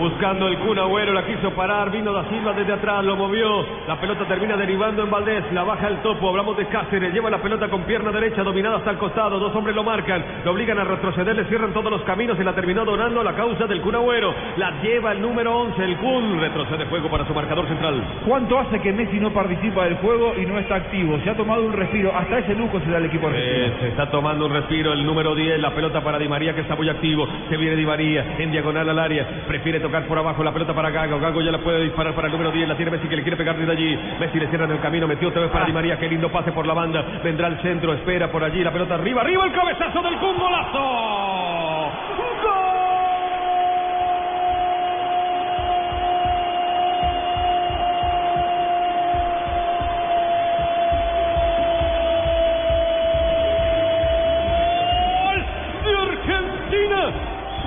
Buscando el Kun Agüero, la quiso parar, vino da Silva desde atrás, lo movió, la pelota termina derivando en Valdés, la baja el topo, hablamos de Cáceres, lleva la pelota con pierna derecha dominada hasta el costado, dos hombres lo marcan, lo obligan a retroceder, le cierran todos los caminos y la terminó donando la causa del Kun Agüero, la lleva el número 11, el Kun, retrocede juego para su marcador central. ¿Cuánto hace que Messi no participa del juego y no está activo? Se ha tomado un respiro, hasta ese lujo se da el equipo argentino. Eh, se está tomando un respiro el número 10, la pelota para Di María que está muy activo, se viene Di María en diagonal al área, prefiere por abajo la pelota para Gago. Gago ya la puede disparar para el número 10. La tiene Messi que le quiere pegar desde allí. Messi le cierra en el camino. Metió otra vez para Di María. Qué lindo pase por la banda. Vendrá al centro. Espera por allí. La pelota arriba. Arriba el cabezazo del Kun. ¡Golazo!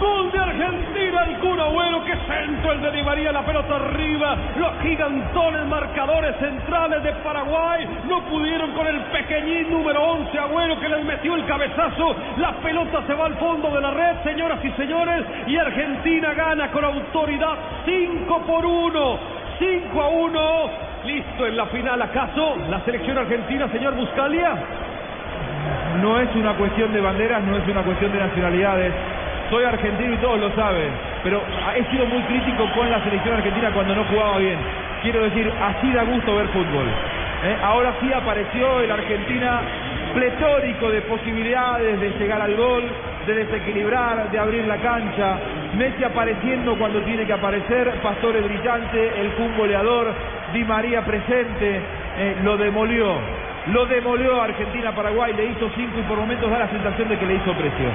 Gol de Argentina, el Kun Agüero, que centro el de la pelota arriba, los gigantones marcadores centrales de Paraguay no pudieron con el pequeñín número 11 Agüero que les metió el cabezazo, la pelota se va al fondo de la red, señoras y señores, y Argentina gana con autoridad 5 por 1, 5 a 1, listo en la final, ¿acaso la selección argentina, señor Buscalia? No es una cuestión de banderas, no es una cuestión de nacionalidades, soy argentino y todos lo saben, pero he sido muy crítico con la selección argentina cuando no jugaba bien. Quiero decir, así da gusto ver fútbol. ¿eh? Ahora sí apareció el Argentina pletórico de posibilidades de llegar al gol, de desequilibrar, de abrir la cancha. Messi apareciendo cuando tiene que aparecer, Pastore brillante, el Kun goleador, Di María presente, eh, lo demolió. Lo demolió Argentina-Paraguay, le hizo cinco y por momentos da la sensación de que le hizo precio.